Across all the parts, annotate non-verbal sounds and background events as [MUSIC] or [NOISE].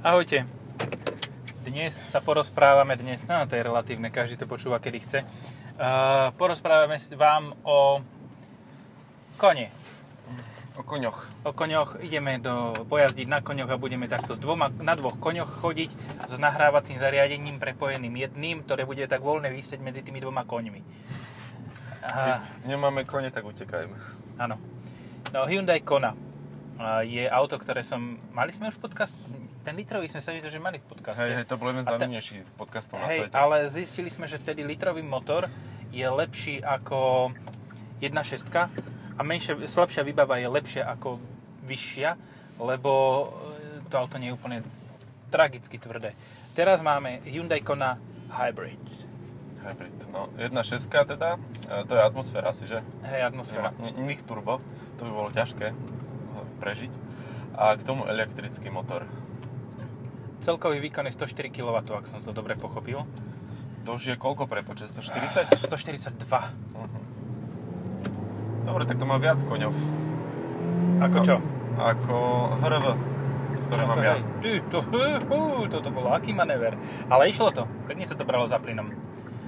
Ahojte. Dnes sa porozprávame, dnes, no to je relatívne, každý to počúva, kedy chce. Uh, porozprávame vám o kone. O koňoch. O koňoch ideme do, pojazdiť na koňoch a budeme takto s dvoma, na dvoch koňoch chodiť s nahrávacím zariadením prepojeným jedným, ktoré bude tak voľne vysieť medzi tými dvoma koňmi. Keď nemáme kone, tak utekajme. áno. No, Hyundai Kona je auto, ktoré som... Mali sme už podcast? Ten litrový sme sa že mali v podcaste. Hej, hej, to bol jeden z najmenejších podcastov na Hej, svete. ale zistili sme, že tedy litrový motor je lepší ako 1.6 a menšia, slabšia výbava je lepšia ako vyššia, lebo e, to auto nie je úplne tragicky tvrdé. Teraz máme Hyundai Kona Hybrid. Hybrid. No, 1.6 teda, e, to je atmosféra asi, že? Hej, atmosféra. Nemá, ne, nich turbo, to by bolo ťažké prežiť. A k tomu elektrický motor. Celkový výkon je 104 kW, ak som to dobre pochopil. To už je koľko prepočet? 140? 142. Mhm. Dobre, tak to má viac koňov. Ako čo? Ako HRV, ktoré mám ja. Ty, to, [LAUGHS] hú, toto bolo aký manéver. Ale išlo to. Pekne sa to bralo za plynom.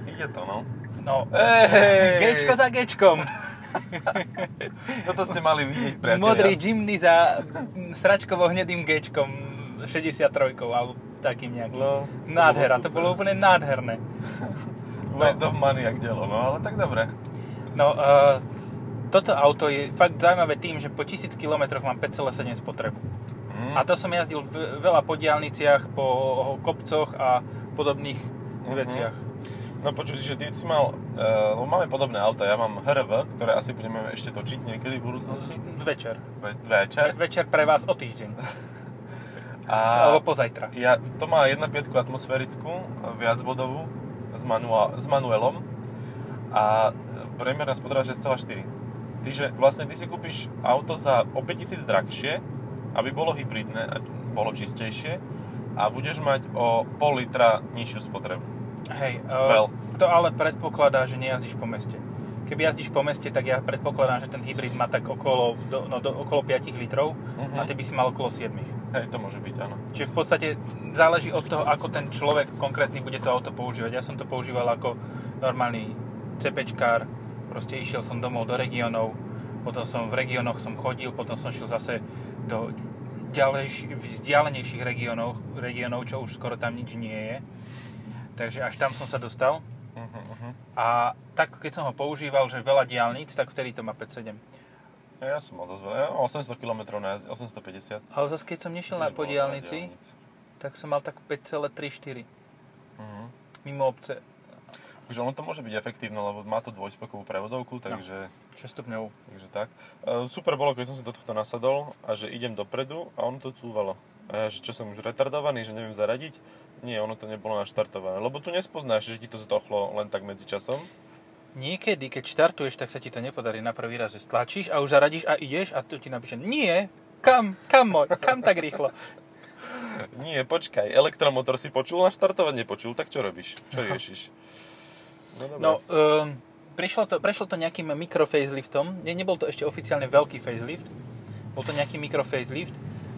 Ide to, no. No! Gečko za gečkom. [LAUGHS] Toto ste mali vidieť, priatelia. Modrý Jimny za mm, sračkovo-hnedým gečkom 63 alebo takým nejakým. No, to Nádhera, bolo to bolo úplne nádherné. [LAUGHS] Waste of money, jak dielo, no ale tak dobre. No, uh, toto auto je fakt zaujímavé tým, že po 1000 km mám 5,7 spotrebu. Mm. A to som jazdil v, veľa po diálniciach, po kopcoch a podobných Mhm. veciach. No počuť, že ty si mal, uh, lebo máme podobné auta, ja mám HRV, ktoré asi budeme ešte točiť niekedy v budúcnosti. Večer. Ve- Ve, večer. večer pre vás o týždeň. [LAUGHS] A Alebo pozajtra. ja, to má 1.5 atmosférickú, viacbodovú, s, manua, s manuelom a priemerná spotreba 6,4. Tyže vlastne ty si kúpiš auto za o 5000 drahšie, aby bolo hybridné bolo čistejšie a budeš mať o pol litra nižšiu spotrebu. Hej, uh, to ale predpokladá, že nejazdíš po meste. Keby jazdíš po meste, tak ja predpokladám, že ten hybrid má tak okolo, do, no, do, okolo 5 litrov Mhm. a ty by si mal okolo 7. Hej, to môže byť, áno. Čiže v podstate záleží od toho, ako ten človek konkrétny bude to auto používať. Ja som to používal ako normálny CPčkár, proste išiel som domov do regiónov, potom som v regiónoch som chodil, potom som šiel zase do ďalejš, vzdialenejších regiónov, regiónov, čo už skoro tam nič nie je. Takže až tam som sa dostal. Uh-huh, uh-huh. A tak, keď som ho používal, že veľa diálnic, tak vtedy to má 5.7. Ja, ja som mal dosť ja mám 800 km na jazde, 850. Ale zase keď som nešiel na Tiež po bolo veľa diálnici, diaľnic. tak som mal tak 5,34 Mhm. mimo obce. Takže ono to môže byť efektívne, lebo má to dvojspokové prevodovku, takže, 6 stupňov. takže tak. E, super bolo, keď som si do tohto nasadol a že idem dopredu a ono to cúvalo. A ja, že čo som už retardovaný, že neviem zaradiť? Nie, ono to nebolo naštartované, lebo tu nespoznáš, že ti to zdochlo len tak medzi časom. Niekedy, keď štartuješ, tak sa ti to nepodarí na prvý raz, že stlačíš a už zaradíš a ideš a tu ti napíše, nie, kam, kam môj, kam tak rýchlo. [LAUGHS] Nie, počkaj, elektromotor si počul naštartovať? Nepočul, tak čo robíš? Čo [LAUGHS] riešiš? No, dobre. No, um, prišlo to, prešlo to nejakým mikro faceliftom, ne, nebol to ešte oficiálne veľký facelift, bol to nejaký mikro facelift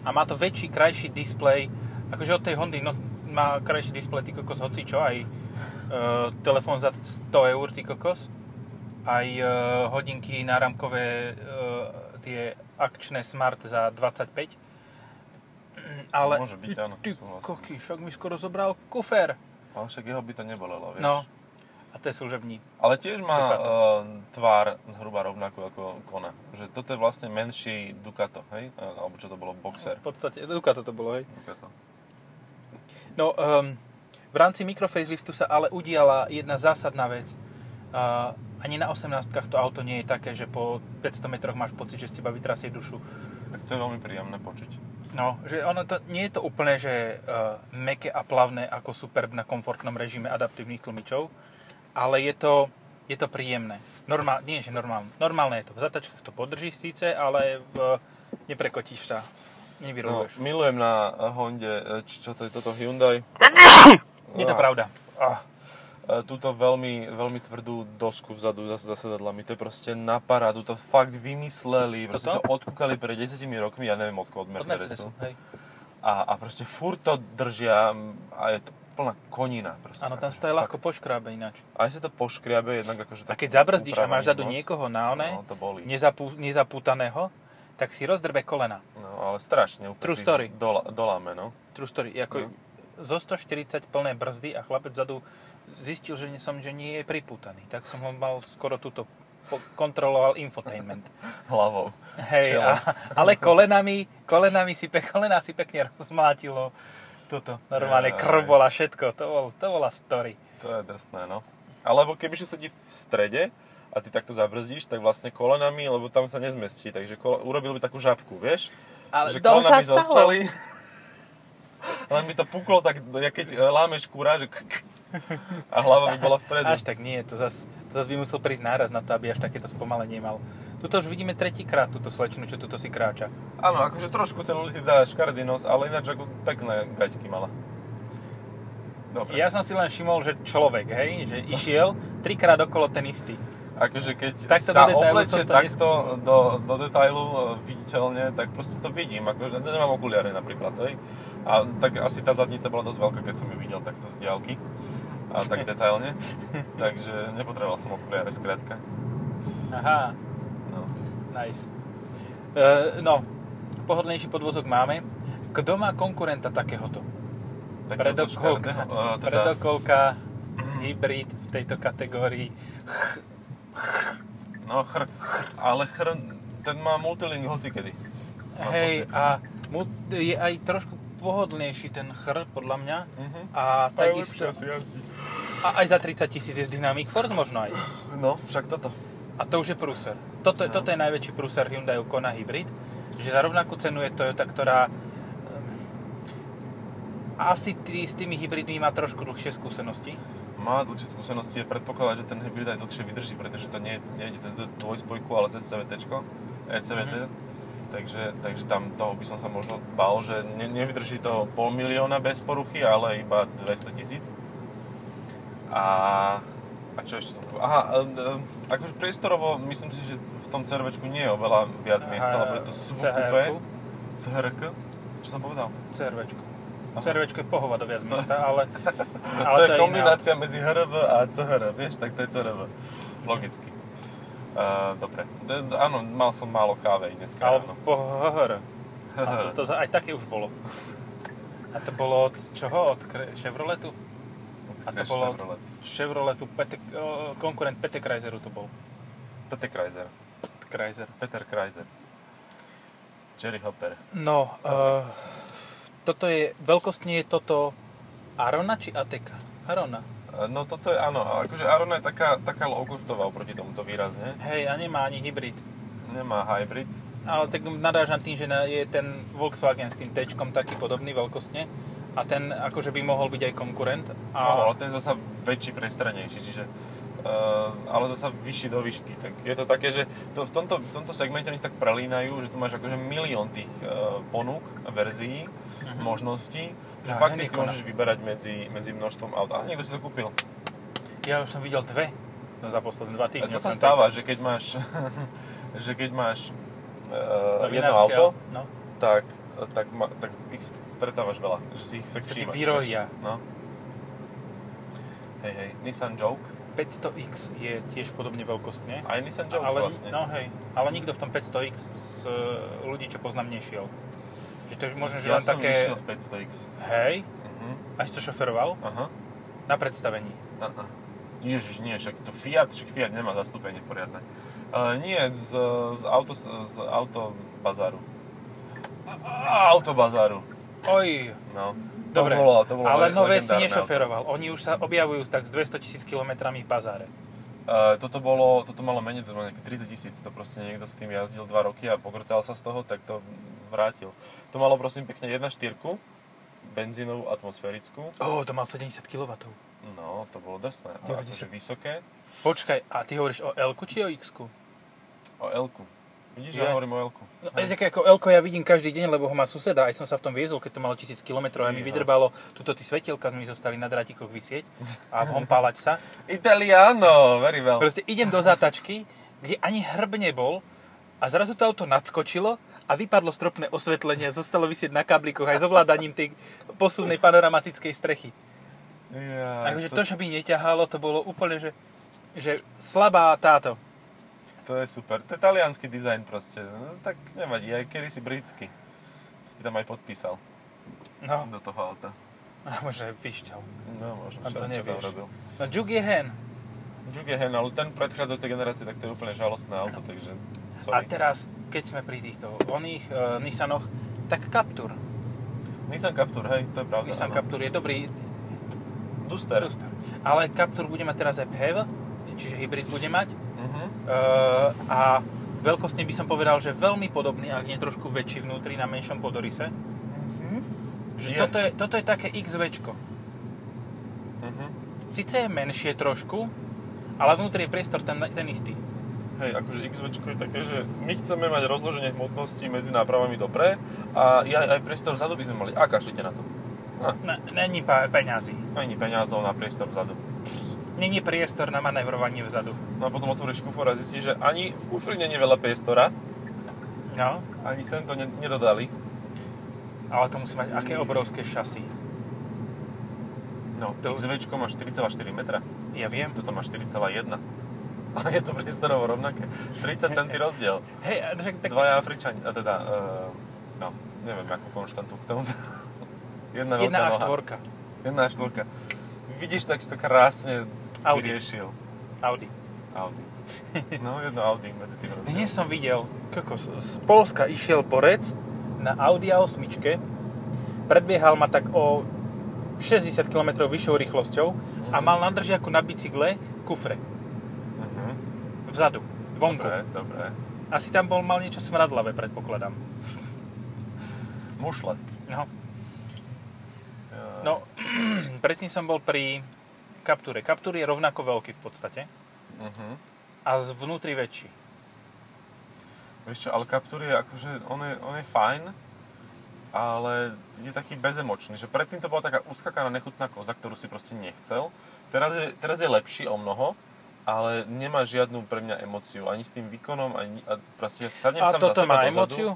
a má to väčší, krajší displej, akože od tej Hondy no, má krajší displej, ty kokos, hoci čo, aj uh, telefón za 100 eur, ty kokos, aj uh, hodinky náramkové, uh, tie akčné smart za 25. Ale, Môže byť, áno, Ty koky, však mi skoro zobral kufer. Ale však jeho by to nebolelo, vieš. No, a to je služební. Ale tiež má Ducato. tvár zhruba rovnakú ako Kona. Že toto je vlastne menší Ducato, hej? E, Alebo čo to bolo, Boxer. V podstate, Ducato to bolo, hej. Ducato. No, um, v rámci microfaceliftu sa ale udiala jedna zásadná vec. Uh, ani na 18 to auto nie je také, že po 500 metroch máš pocit, že z teba vytrasie dušu. Tak to je veľmi príjemné počuť. No, že ono to, nie je to úplne, že uh, meké a plavné ako Superb na komfortnom režime adaptívnych tlmičov, ale je to, je to príjemné. Normál, nie, že normálne. Normálne je to. V zatačkách to podrží síce, ale v, neprekotíš sa. No, Nevyrúbeš. milujem na Honde, e, č- čo to je toto Hyundai. Je to Ah, pravda. ah, e, túto veľmi, veľmi tvrdú dosku vzadu za, za sedadlami. To je proste na parádu. To fakt vymysleli. Proste Toto? to odkúkali pred 10 rokmi, ja neviem od koho, od Mercedesu. Mercedesu, hej. A, a proste furt to držia a je to plná konina. Proste, Áno, tam stojí fakt. ľahko poškrábe ináč. Aj sa to poškriabe, jednak akože... A tak keď zabrzdíš a máš zadu niekoho na one, No, to boli. nezapú, nezapútaného, tak si rozdrbe kolena. No, ale strašne. True story. Doláme, no. True story. Ako No. zo 140 plné brzdy a chlapec zadu zistil, že som, že nie je pripútaný. Tak som ho mal skoro túto kontroloval infotainment. [LAUGHS] Hlavou. Hej, a, ale kolenami, kolenami si, pe, kolena si pekne rozmlátilo. Toto, normálne Jaj. krv bola všetko, to, bol, to bola story. To je drsné, no. Alebo kebyže sedí v strede a ty takto zabrzdíš, tak vlastne kolenami, lebo tam sa nezmestí, takže kole, urobil by takú žabku, vieš? Ale že to sa by stalo. [LAUGHS] len by to puklo tak, keď e, lámeš kúra, že a hlava by bola vpredu. Až tak nie, to zas, to zas by musel prísť náraz na to, aby až takéto spomalenie mal. Tuto už vidíme tretíkrát túto slečnu, čo tuto si kráča. Áno, akože trošku celulity dá škaredý nos, ale ináč ako pekné gaťky mala. Dobre. Ja som si len všimol, že človek, hej, že išiel trikrát okolo ten istý. Akože keď Takto sa do to takto do, do detailu e, viditeľne, tak proste to vidím. Akože nemám okuliare napríklad, hej. A tak asi tá zadnica bola dosť veľká, keď som ju videl takto z diálky. A tak [LAUGHS] detailne. Takže nepotreboval som okuliare skrátka. Aha, No. nice. E, no, pohodlnejší podvozok máme. Kto má konkurenta takéhoto? Takéhoto Predokolka, a teda, predokolka, hybrid v tejto kategórii. no chr, ale chr, ten má multilink hocikedy. Hej, a mu je aj trošku pohodlnejší ten chr, podľa mňa. Mhm. A takisto... jazdí. A aj za 30 tisíc je z Dynamic Force možno aj. No, však toto. A to už je prúser. Toto, No. toto je najväčší prúser Hyundai Kona Hybrid, že za rovnakú cenu je Toyota, ktorá um, asi tý, s tými hybridmi má trošku dlhšie skúsenosti. Má dlhšie skúsenosti, je predpoklad, že ten hybrid aj dlhšie vydrží, pretože to nie, nejde cez dvojspojku, ale cez CVT, ECVT. Takže, takže tam toho by som sa možno bál, že ne, nevydrží to pol milióna bez poruchy, ale iba 200 tisíc. A, a čo ešte som sa... Aha, e, e, akože priestorovo myslím si, že v tom CRVčku nie je oveľa viac miesta, lebo je to SUV. CRK? Čo som povedal? CRVčko. Aha. CRVčko je pohovado viac miesta, ale, [LAUGHS] ale to je iná- kombinácia medzi HRV a CHR, vieš, tak to je CRV. Logicky. Uh, dobre. D- áno, mal som málo kávy dneska Alebo ráno. PHR. A to, to, aj také už bolo. A to bolo od čoho? Od Kre- Chevroletu? A to bolo od Chevrolet. Chevroletu, PT, o, konkurent PT Chrysleru to bol. Peter Kreiser. Chrysler. Peter Kreiser. Jerry Hopper. No, uh, toto je, veľkostne je toto Arona či Ateka? Arona. No toto je, áno, akože Arona je taká, taká low-costová oproti tomuto výrazne. Hej, a nemá ani hybrid. Nemá hybrid. Ale tak narážam tým, že je ten Volkswagen s tým t taký podobný veľkostne a ten akože by mohol byť aj konkurent. A... No, ale ten zasa väčší, prestranejší, čiže ale zasa vyšší do výšky. Tak je to také, že to v, tomto, v tomto segmente oni sa tak prelínajú, že tu máš akože milión tých uh, ponúk, verzií, Mhm. možností, že Ja, fakt si môžeš vyberať medzi, medzi množstvom aut. A niekto si to kúpil. ja už som videl dve no, za posledné dva týždne. to sa stáva, tejto. že keď máš, [LAUGHS] že keď máš uh, jedno auto, No. tak, tak, ma, tak ich stretávaš veľa, že si ich tak všímaš. vieš. No. Hej, hej, Nissan Joke. 500X je tiež podobne veľkostne. Aj Nissan Joke ale, vlastne. No hej, ale nikto v tom 500X z e, ľudí, čo poznám, nešiel. Že to je možno, že ja len som také... v 500X. Hej, Uh-huh. aj si to šoferoval Aha. na predstavení. Aha. Ježiš, nie, však to Fiat, však Fiat nemá zastúpenie poriadne. Uh, nie, z, z, auto, z autobazáru. Autobazáru. Oj, No. Dobre, To bolo, to bolo ale le- nové si nešoferoval. Oni už sa objavujú tak s 200 tisíc kilometrami v bazáre. Uh, toto bolo, toto malo menej, to bolo nejaké 30 tisíc, to proste niekto s tým jazdil 2 roky a pokrcal sa z toho, tak to vrátil. To malo prosím pekne 1.4, benzínovú atmosférickú, Ó, to mal 70 kW. no to bolo drsné, a 90. akože vysoké, Počkaj, a ty hovoríš o l či o x o L-ku. Vidíš, Je. ja hovorím o L-ku. No, je také ako l ja vidím každý deň, lebo ho má suseda, aj som sa v tom viezol, keď to malo 1000 km a mi vydrbalo, tuto tí svetielka mi zostali na drátikoch vysieť a hompálať sa. [LAUGHS] Italiano, very well. Proste idem do zátačky, kde ani hrb nebol a zrazu to auto nadskočilo a vypadlo stropné osvetlenie, zostalo vysieť na kablíkoch aj s ovládaním tej posuvnej panoramatickej strechy. Ja, Takže to, čo by neťahalo, to bolo úplne, že, že slabá táto. To je super. To je talianský dizajn proste. No, tak nevadí, aj kedy si britský. Si ti tam aj podpísal No, do toho auta. a možno aj vyšťal. No, možno. A to nevieš. robil. No, Juke je hen. Juke je hen, ale ten predchádzajúcej generácie, tak to je úplne žalostné auto, takže A sorry. teraz, keď sme pri týchto oných uh, Nissanoch, tak Captur. Nissan Captur, hej, to je pravda. Nissan áno. Captur je dobrý Duster. Duster. Ale Captur bude mať teraz aj PHEV, čiže hybrid bude mať. Uh, a veľkostne by som povedal, že veľmi podobný, ak nie trošku väčší vnútri na menšom podorise. Že Je. toto, je, toto je také XVčko. Mhm. Sice je menšie trošku, ale vnútri je priestor ten, ten istý. Hej, akože XV je také, že my chceme mať rozloženie hmotnosti medzi nápravami dobre a aj, aj priestor vzadu by sme mali. A kašlite na to. A, Ne, není pa- peňazí. ani peniazov na priestor vzadu. Není priestor na manevrovanie vzadu. No a potom otvoríš kufor a zistíš, že ani v kufri je veľa priestora, No, ani sem to ne- nedodali. ale to musí mať aké obrovské šasy. No, To- XV má 4,4 metra, Ja viem. toto má 4,1. [LAUGHS] A je to priestorovo rovnaké. 30 [LAUGHS] cm rozdiel. Hej, však tak, Dvaja Afričani, a teda, uh, no, neviem akú konštantu k tomu. [LAUGHS] Jedna veľká jedna a noha. štvorka. Jedna a štvorka. Vidíš, tak si to krásne Audi. vyriešil. Audi. Audi. [LAUGHS] No, jedno Audi medzi tým rozdielom. Dnes som videl, kokos, z Polska išiel borec na Audi A8, predbiehal ma tak o 60 km vyššou rýchlosťou a mal na držiaku na bicykle kufre Mhm. vzadu, vonku. Dobre, dobre. Asi tam bol, mal niečo smradlavé, predpokladám. Mušle. No, no [CLEARS THROAT] predtým som bol pri Capture. Captur je rovnako veľký v podstate Mhm. a zvnútri väčší. Vieš čo, ale Captur je akože, on je, on je fajn, ale je taký bezemočný, že predtým to bola taká uskakaná nechutná koza, ktorú si proste nechcel. Teraz je, teraz je lepší o mnoho, ale nemá žiadnu pre mňa emóciu, ani s tým výkonom, ani, a proste ja sadnem A sám toto za má dozadu. emóciu?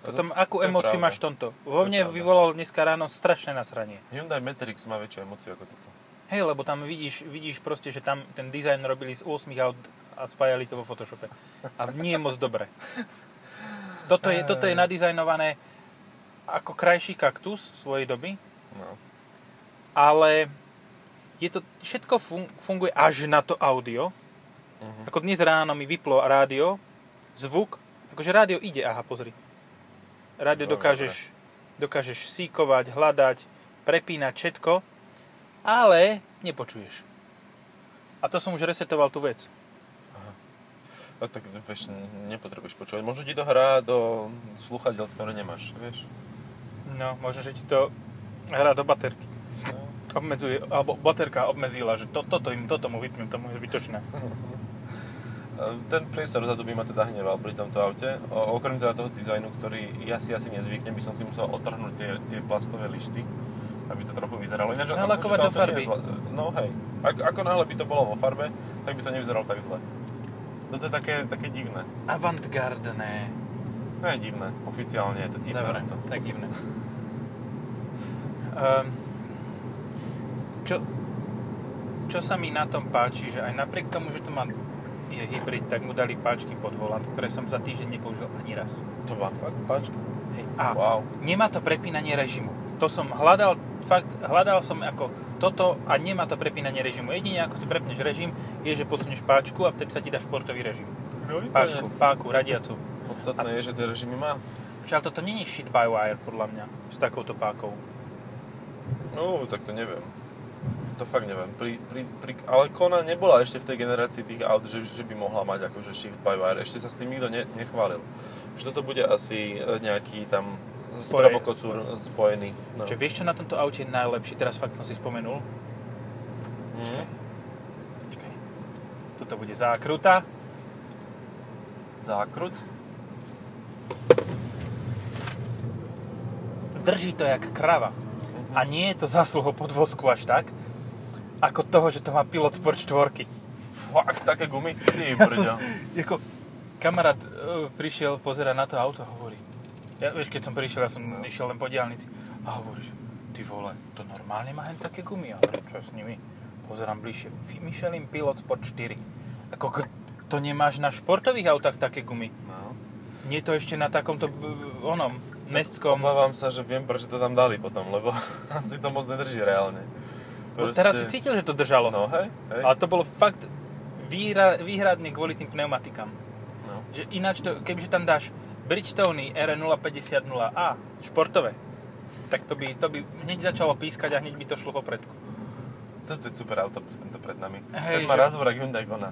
Toto, akú To emóciu máš v tomto? To Vo mne vyvolal dneska ráno strašné nasranie. Hyundai Matrix má väčšiu emóciu ako toto. Hej, lebo tam vidíš, vidíš proste, že tam ten dizajn robili z 8 aut a spájali to vo Photoshope. A nie je moc dobre. Toto je, toto je nadizajnované ako krajší kaktus svojej doby, No. ale je to, všetko fun- funguje až na to audio. Mhm. Ako dnes ráno mi vyplo rádio, zvuk, akože rádio ide, aha, pozri. Rádio dokážeš, dokážeš síkovať, hľadať, prepínať všetko, ale nepočuješ. A to som už resetoval tú vec. A tak vieš, nepotrebuješ počúvať. Možno ti to hrá do sluchadiel, ktoré nemáš, vieš. No, možno, že ti to hrá do baterky. No. Obmedzuje, alebo baterka obmedzila, že to, toto, im, toto mu vypnem, to mu je zbytočné. [LAUGHS] Ten priestor vzadu by ma teda hneval pri tomto aute. O, okrem teda toho dizajnu, ktorý ja si asi nezvyknem, by som si musel otrhnúť tie, tie plastové lišty, aby to trochu vyzeralo. Ináč, Nalakovať to do farby. zle. No hej, ako, ako náhle by to bolo vo farbe, tak by to nevyzeralo tak zle. Toto je také, také divné. Avantgardné. No je divné, oficiálne je to divné. Dobre, auto. tak divné. Um, [LAUGHS] čo, čo sa mi na tom páči, že aj napriek tomu, že to má je hybrid, tak mu dali páčky pod volant, ktoré som za týždeň nepoužil ani raz. To má fakt páčky. Hej. A Wow. nemá to prepínanie režimu. To som hľadal, fakt, hľadal som ako toto a nemá to prepínanie režimu. Jedine ako si prepneš režim, je, že posunieš páčku a vtedy sa ti dá športový režim. No, Páčku, páku, radiacu. Podstatné je, že tie režimy má. Čiže ale toto není shit by wire, podľa mňa, s takouto pákou. No, tak to neviem. To fakt neviem. Pri, pri, pri, ale Kona nebola ešte v tej generácii tých aut, že, že by mohla mať akože shift by wire. Ešte sa s tým nikto ne, nechválil. Že toto bude asi nejaký tam Spoje- strobokosúr spojený. No. Čiže vieš, čo na tomto aute je najlepší? Teraz fakt som si spomenul. Mm. Počkaj. Toto bude zákruta. Zákrut. Drží to jak krava. A nie je to zásluhou podvozku až tak, ako toho, že to má Pilot Sport 4. Fakt, také gumy. Ty [LAUGHS] Ja som, ako, kamarát e, prišiel pozerať na to auto a hovorí, Ja, vieš, keď som prišiel, ja som išiel len po diálnici a hovoríš, ty vole, to normálne má hen také gumy, ale čo s nimi? Pozerám bližšie, Michelin Pilot Sport 4. Ako, to nemáš na športových autách také gumy. No. Nie to ešte na takomto, onom, mestskom. Obávam sa, že viem, prečo to tam dali potom, lebo [LAUGHS] asi to moc nedrží reálne. No, teraz si cítil, že to držalo. No hej, hej. Ale to bolo fakt výhra, výhradne kvôli tým pneumatikám. No. Že ináč, to, kebyže tam dáš Bridgestone R050A športové, tak to by, to by hneď začalo pískať a hneď by to šlo popredku. Toto je super autobus, tento pred nami. Hej, Hej, má že- razvor jak Hyundai Kona.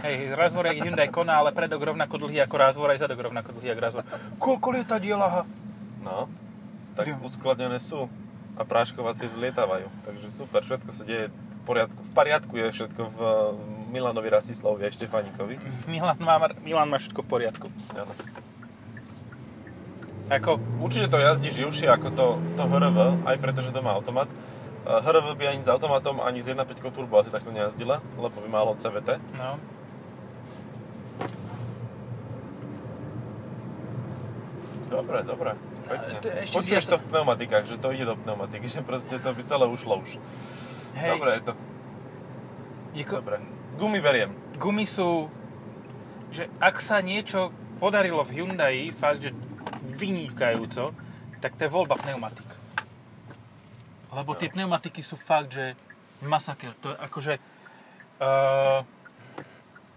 Hej, razvor je Hyundai Kona, ale predok rovnako dlhý ako razvor, aj zadok rovnako dlhý ako razvor. Koľko lietadiel, aha? No, tak Jo. uskladnené sú a práškovacie vzlietávajú. Takže super, všetko sa deje v poriadku. V poriadku je všetko v Milanovi, Rastislavovi a Štefánikovi. Milan má, Milan má všetko v poriadku. Áno. Ako, Určite to jazdí živšie ako to, to HRV, aj preto, že to má automat. Eh, HRV by ani s automatom, ani s 1.5 turbo asi takto nejazdila, lebo by malo CVT. no, Dobre, dobre. Pekne. A to ešte Počuješ to v pneumatikách, že to ide do pneumatiky, [LAUGHS] že proste to by celé ušlo už. hej, Dobre je to. Jako, Dobre. Gumy beriem. gumy sú, že ak sa niečo podarilo v Hyundai, fakt, že vynikajúco, tak to je voľba pneumatik. Lebo tie pneumatiky sú fakt, že masaker. To je akože... Uh,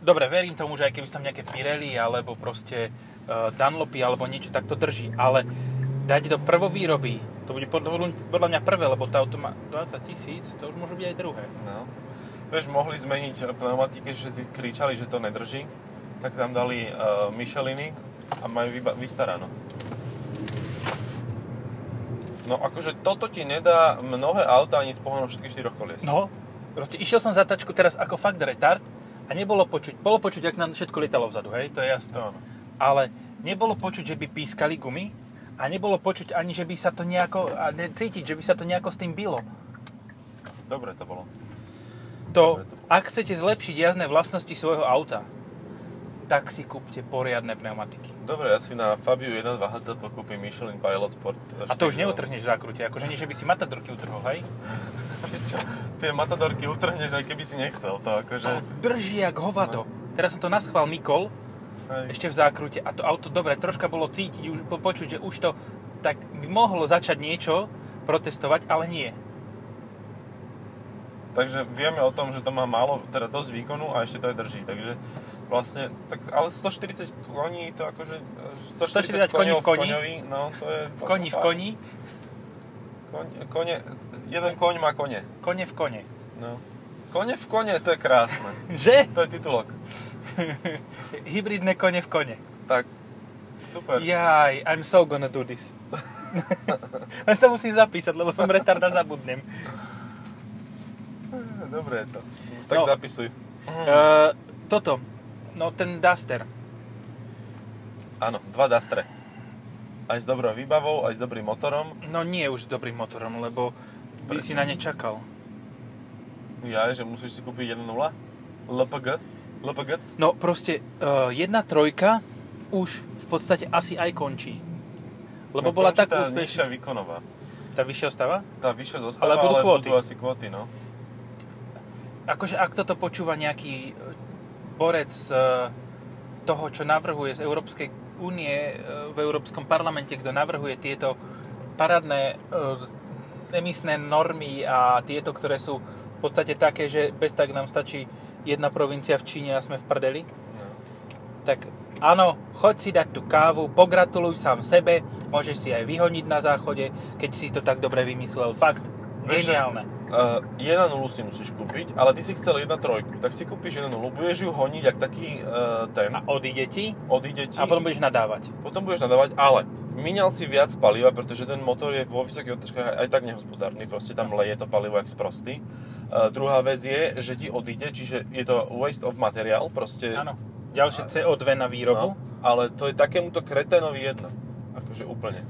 dobre, verím tomu, že aj keby sú tam nejaké Pirelli, alebo proste uh, Dunlopy, alebo niečo, tak to drží. Ale dať do prvovýroby, to bude podľa, podľa mňa prvé, lebo tá auto má 20 tisíc, to už môže byť aj druhé. No. Vieš, mohli zmeniť pneumatiky, že si kričali, že to nedrží, tak tam dali uh, Micheliny a majú vyba- vystarano. No akože toto ti nedá mnohé auta ani s pohonom všetkých štyroch kolies. No, proste išiel som za tačku teraz ako fakt retard a nebolo počuť, bolo počuť, ak nám všetko lietalo vzadu, hej, to je jasné. To áno. Ale nebolo počuť, že by pískali gumy a nebolo počuť ani, že by sa to nejako, a cítiť, že by sa to nejako s tým bylo. Dobre to bolo. To, Dobre, to- ak chcete zlepšiť jazdné vlastnosti svojho auta, tak si kúpte poriadne pneumatiky. Dobre, ja si na Fabiu 1.2 HT kúpim Michelin Pilot Sport. A to už neutrhneš v zákrute, akože nie, že by si matadorky utrhol, hej? [LAUGHS] Čo, tie matadorky utrhneš, aj keby si nechcel. To akože... To drží jak hovado. Teraz som to naschval Mikol, Hej. ešte v zákrute a to auto, dobre, troška bolo cítiť, už po- počuť, že už to tak by mohlo začať niečo protestovať, ale nie. Takže vieme o tom, že to má málo, teda dosť výkonu a ešte to aj drží. Takže vlastne, tak, ale 140 koní, to akože... 140 koní v koni? koňový, no to je... V koni v koni, Koň, kone, jeden koň má kone. kone v kone. No. Kone v kone, to je krásne. [LAUGHS] Že? To je titulok. [LAUGHS] Hybridné kone v kone. Tak, super. Jaj, I'm so gonna do this. [LAUGHS] Si to musím zapísať, lebo som retard a zabudnem. [LAUGHS] Dobre je to. Tak No. zapisuj. Uh, toto, no ten Duster. Áno, dva Dastre. Aj s dobrou výbavou, aj s dobrým motorom. No nie už s dobrým motorom, lebo by si na ne čakal. Ja, že musíš si kúpiť 1.0. LPG. LPG. No proste, uh, jedna trojka už v podstate asi aj končí. Lebo bola tak úspešná. výkonová. Tá vyššia ostava? Tá vyššia zostáva, Ale budú ale kvóty. budú asi kvóty, no. Akože ak toto počúva nejaký e, borec z e, toho, čo navrhuje z Európskej únie e, v Európskom parlamente, kto navrhuje tieto parádne emisné normy a tieto, ktoré sú v podstate také, že bez tak nám stačí jedna provincia v Číne a sme v prdeli, no. tak áno, choď si dať tú kávu, pogratuluj sám sebe, môžeš si aj vyhoniť na záchode, keď si to tak dobre vymyslel. Fakt, geniálne. Uh, 1.0 si musíš kúpiť, ale ty si chcel 1.3, tak si kúpiš 1.0, budeš ju honiť, ak taký uh, ten, A odíde ti odíde ti, a potom budeš nadávať. potom budeš nadávať, ale míňal si viac paliva, pretože ten motor je vo vysokých otáčkach aj tak nehospodárny, proste tam leje to palivo jak sprostý. Uh, druhá vec je, že ti odíde, čiže je to waste of material, proste... Áno. Ďalšie CO2 na výrobu. No, ale to je takémuto kreténovi jedno. Akože úplne.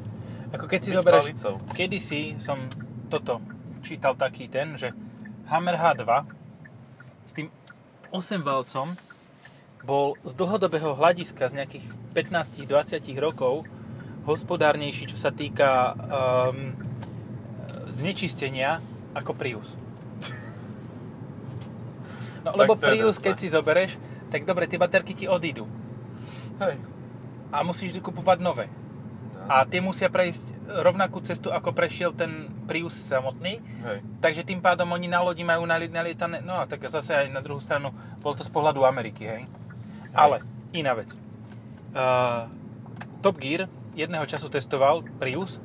Ako keď si Byť zoberieš, kedysi som toto čítal taký ten, že Hammer H2 s tým 8 valcom bol z dlhodobého hľadiska z nejakých 15-20 rokov hospodárnejší, čo sa týka um, znečistenia ako Prius. No, Tak lebo Prius, keď si zoberieš, tak dobre, tie baterky ti odídu. Hej. A musíš kupovať nové. A tie musia prejsť rovnakú cestu, ako prešiel ten Prius samotný. Hej. Takže tým pádom oni na lodi majú nali- nalietané... No a tak zase aj na druhú stranu, bol to z pohľadu Ameriky, hej. Ale, iná vec. Uh, Top Gear jedného času testoval Prius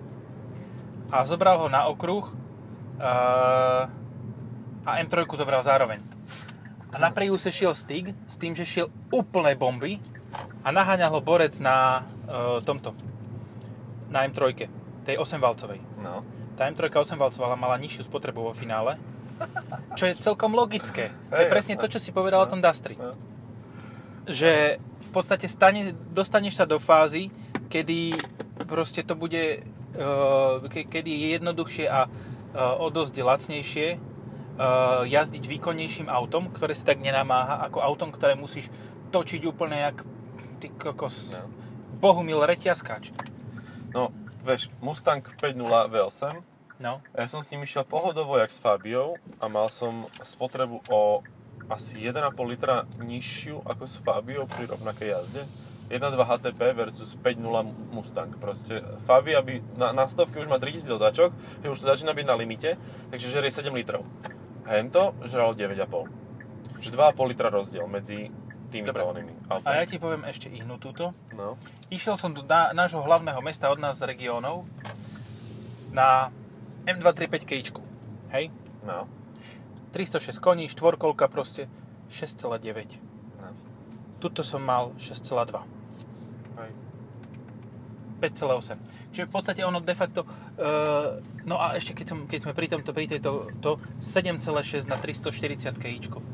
a zobral ho na okruh uh, a M3 zobral zároveň. A na Priuse šiel Stig s tým, že šiel úplné bomby a naháňal ho borec na uh, tomto, na M3, tej 8-valcovej. No. Tá M3 8-valcová mala nižšiu spotrebu vo finále, čo je celkom logické. To je presne to, čo si povedal o tom Dastri. No. Že v podstate stane, dostaneš sa do fázy, kedy proste to bude, ke, kedy je jednoduchšie a uh, o dosť lacnejšie uh, jazdiť výkonnejším autom, ktoré si tak nenamáha, ako autom, ktoré musíš točiť úplne jak ty kokos. No. Bohumil reťazkač. No, vieš, Mustang 5.0 V8, No. ja som s ním išiel pohodovo jak s Fabiou a mal som spotrebu o asi 1,5 litra nižšiu ako s Fabiou pri rovnakej jazde. 1.2 HTP versus 5.0 Mustang. Proste Fabia by na, na stovke už má 3000 dodačok, že už to začína byť na limite, takže žerie 7 litrov. Hento žralo 9,5. Že 2,5 litra rozdiel medzi týmito Dobre. onými A ja ti poviem ešte inú túto. No. Išiel som do na, nášho hlavného mesta od nás z regiónov na M235 kejčku. Hej? No. 306 koní, štvorkolka proste 6,9. no. Tuto som mal 6,2. Hej. 5,8. Čiže v podstate ono de facto... Uh, no a ešte keď, som, keď sme pri tomto, pri tejto, to 7,6 na 340 kejčko.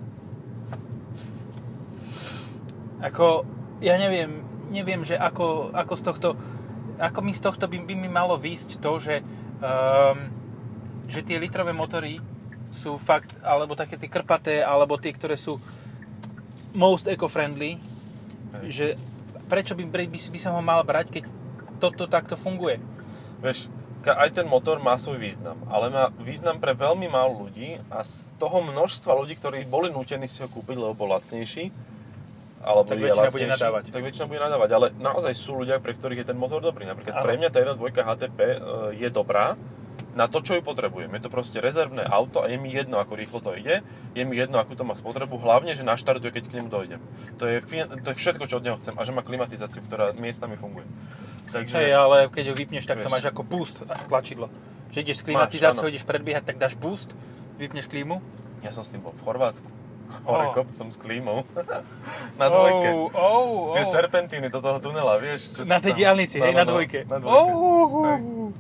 Ako, ja neviem, neviem, že ako, ako z tohto, ako mi z tohto by, by mi malo výsť to, že, um, že tie litrové motory sú fakt, alebo také tie krpaté, alebo tie, ktoré sú most eco-friendly, Hej. že prečo by, by, by, som ho mal brať, keď toto takto funguje. Vieš, aj ten motor má svoj význam, ale má význam pre veľmi málo ľudí a z toho množstva ľudí, ktorí boli nútení si ho kúpiť, lebo bol lacnejší, alebo Tak väčšina bude nadávať. Tak väčšina bude nadávať, ale naozaj sú ľudia, pre ktorých je ten motor dobrý. Napríklad Áno. pre mňa tá 1.2 HTP e, je dobrá na to, čo ju potrebujem. Je to proste rezervné auto a je mi jedno, ako rýchlo to ide, je mi jedno, akú to má spotrebu, hlavne, že naštartuje, keď k nemu dojdem. To je, to je všetko, čo od neho chcem a že má klimatizáciu, ktorá miestami funguje. Takže... Hej, ale keď ho vypneš, tak to Vieš. máš ako boost tlačidlo. Že ideš s Máš, klimatizáciou, áno. ideš predbiehať, tak dáš boost, vypneš klímu. Ja som s tým bol v Chorvátsku. Hore Oh. kopcom s klímou. [LAUGHS] na dvojke. Oh, oh, Tie oh. serpentíny do toho tunela, vieš? Čo Na tej tam? diálnici, No, hej, no, na dvojke. Na dvojke. Oh.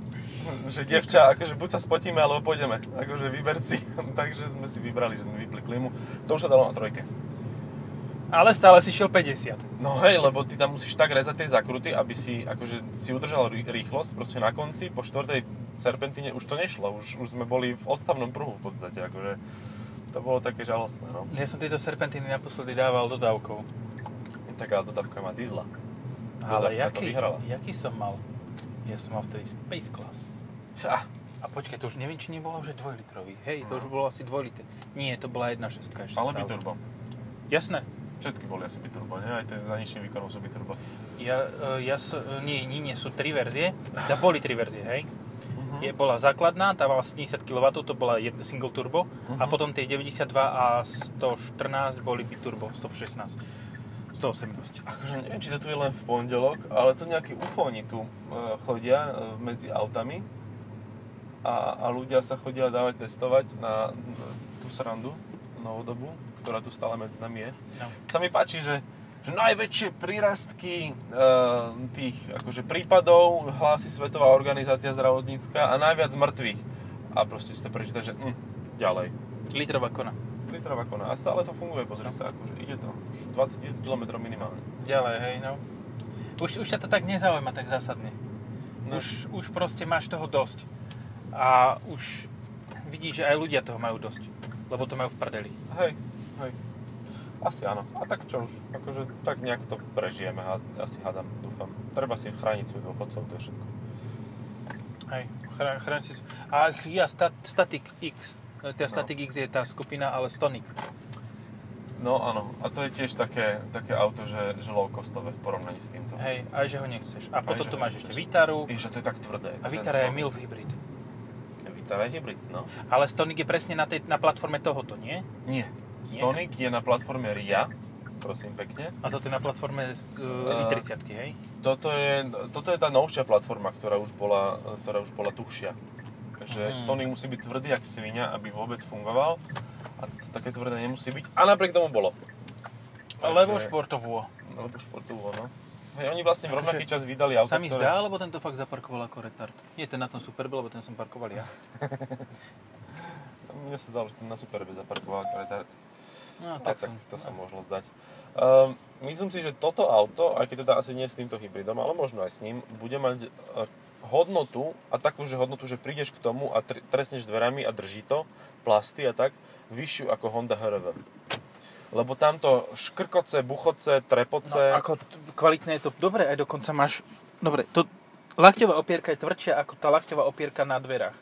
Že devča, akože buď sa spotíme, alebo pôjdeme. Akože vyber si. [LAUGHS] Takže sme si vybrali, že sme vypli klímu. To už sa dalo na trojke. Ale stále si šiel 50. No hej, lebo ty tam musíš tak rezať tie zakruty, aby si akože si udržal rý- rýchlosť. Proste na konci, po štvrtej serpentíne už to nešlo. Už, už sme boli v odstavnom pruhu v podstate. Akože to bolo také žalostné, no. Ja som tieto serpentíny naposledy dával dodávkou. Taká dodávka má diesla. Ale jaký, jaký som mal? Ja som mal vtedy Space Class. Ča. A počkaj, to už neviem, či nebolo už 2 litrový. Hej, to už bolo asi 2 litre. Nie, to bola 1.6 ešte Ale biturbo. Jasné. Všetky boli asi biturbo, nie? Aj tie za nižším výkonom sú biturbo. Ja, e, ja nie, nie, nie, sú tri verzie. Da, boli tri verzie, hej. Mhm. Je, bola základná, tá mala 70 kW, to bola jed, single turbo. A Mhm. potom tie 92 a 114 boli biturbo, 116. 118. Akože neviem, či to tu je len v pondelok, ale to nejakí ufóni tu e, chodia e, medzi autami a, a ľudia sa chodia dávať testovať na tú srandu novodobú, ktorá tu stále medzi nami je. No. Sa mi páči, že, že najväčšie prírastky e, tých akože prípadov hlási Svetová organizácia zdravotnícka a najviac mŕtvych. A proste si to prečíta, že hm, ďalej. Litrová kona. Litrová kona. A stále to funguje, pozri sa, akože ide to. Už 20 000 km minimálne. Ďalej, hej, no. Už, už ťa to tak nezaujíma tak zásadne. No. Už, už proste máš toho dosť. A už vidíš, že aj ľudia toho majú dosť. Lebo to majú v prdeli. Hej. Asi áno. A tak čo už, akože tak nejak to prežijeme, asi hádam, dúfam. Treba si chrániť svojich dôchodcov, to je všetko. Hej, chrá- chráň si... A Kia Stat, Static X. E, Tá No. Static X je tá skupina, ale Stonic. No áno, a to je tiež také, také auto, že, že low costové v porovnaní s týmto. Hej, aj že ho nechceš. A potom tu máš ešte Vitaru. Že to je tak tvrdé. A Vitara je. MILF hybrid. Vitara je hybrid, no. Ale Stonic je presne na, tej, na platforme tohoto, nie? Nie. Stonic je na platforme RIA, prosím pekne. A toto je na platforme uh, Uh, i30, hej? Toto je, toto je tá novšia platforma, ktorá už bola, ktorá už bola tuhšia. Že Mhm. Stonic musí byť tvrdý jak svinia, aby vôbec fungoval. A toto také tvrdé nemusí byť. A napriek tomu bolo. Lebo Takže- športovo. No, lebo športovo, no. Hej, oni vlastne v rovnaký čas vydali auto, Sa mi ktoré... zdá, alebo tento fakt zaparkoval ako retard? Nie, ten na tom Superbe, lebo ten som parkoval ja. [LAUGHS] Mne sa zdalo, že ten na Superbe zaparkoval retard. No, tak, tak, to sa možno zdať. Um, myslím si, že toto auto, aj keď teda asi nie s týmto hybridom, ale možno aj s ním, bude mať uh, hodnotu a takú, že hodnotu, že prídeš k tomu a tr- trestneš dverami a drží to, plasty a tak, vyššiu ako Honda HRV. Lebo tamto škrkoce, buchoce, trepoce... No, ako t- kvalitné je to. Dobre, aj dokonca máš... Dobre, to lakťová opierka je tvrdšia ako tá lakťová opierka na dverách.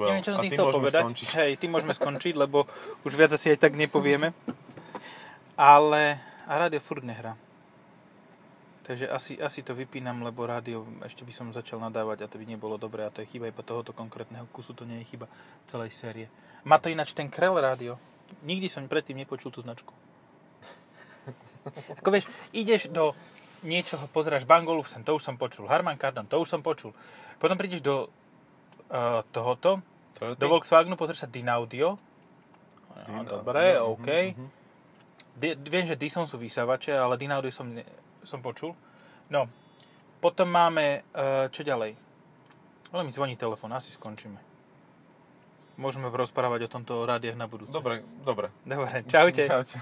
Well, Neviem, čo som tým chcel povedať. skončiť. Hej, tým môžeme skončiť, lebo už viac asi aj tak nepovieme. Ale... A rádio furt nehrá. Takže asi, asi to vypínam, lebo rádio ešte by som začal nadávať a to by nebolo dobré a to je chyba iba tohoto konkrétneho kusu, to nie je chyba celej série. Má to ináč ten Krell rádio. Nikdy som predtým nepočul tú značku. Ako vieš, ideš do niečoho, pozráš Bangolu, sem, to už som počul, Harman Kardon, to už som počul. Potom prídeš do uh, tohoto, To je do Volkswagenu, pozrieš sa Dinaudio. No, dobre, mhm, OK. Di- viem, že Dyson sú vysávače, ale Dinaudio som, ne, som počul. No, potom máme, uh, čo ďalej? Ale mi zvoní telefón, asi skončíme. Môžeme rozprávať o tomto rádiách na budúce. Dobre, dobre. Dobre, čaute. [LAUGHS] Čaute.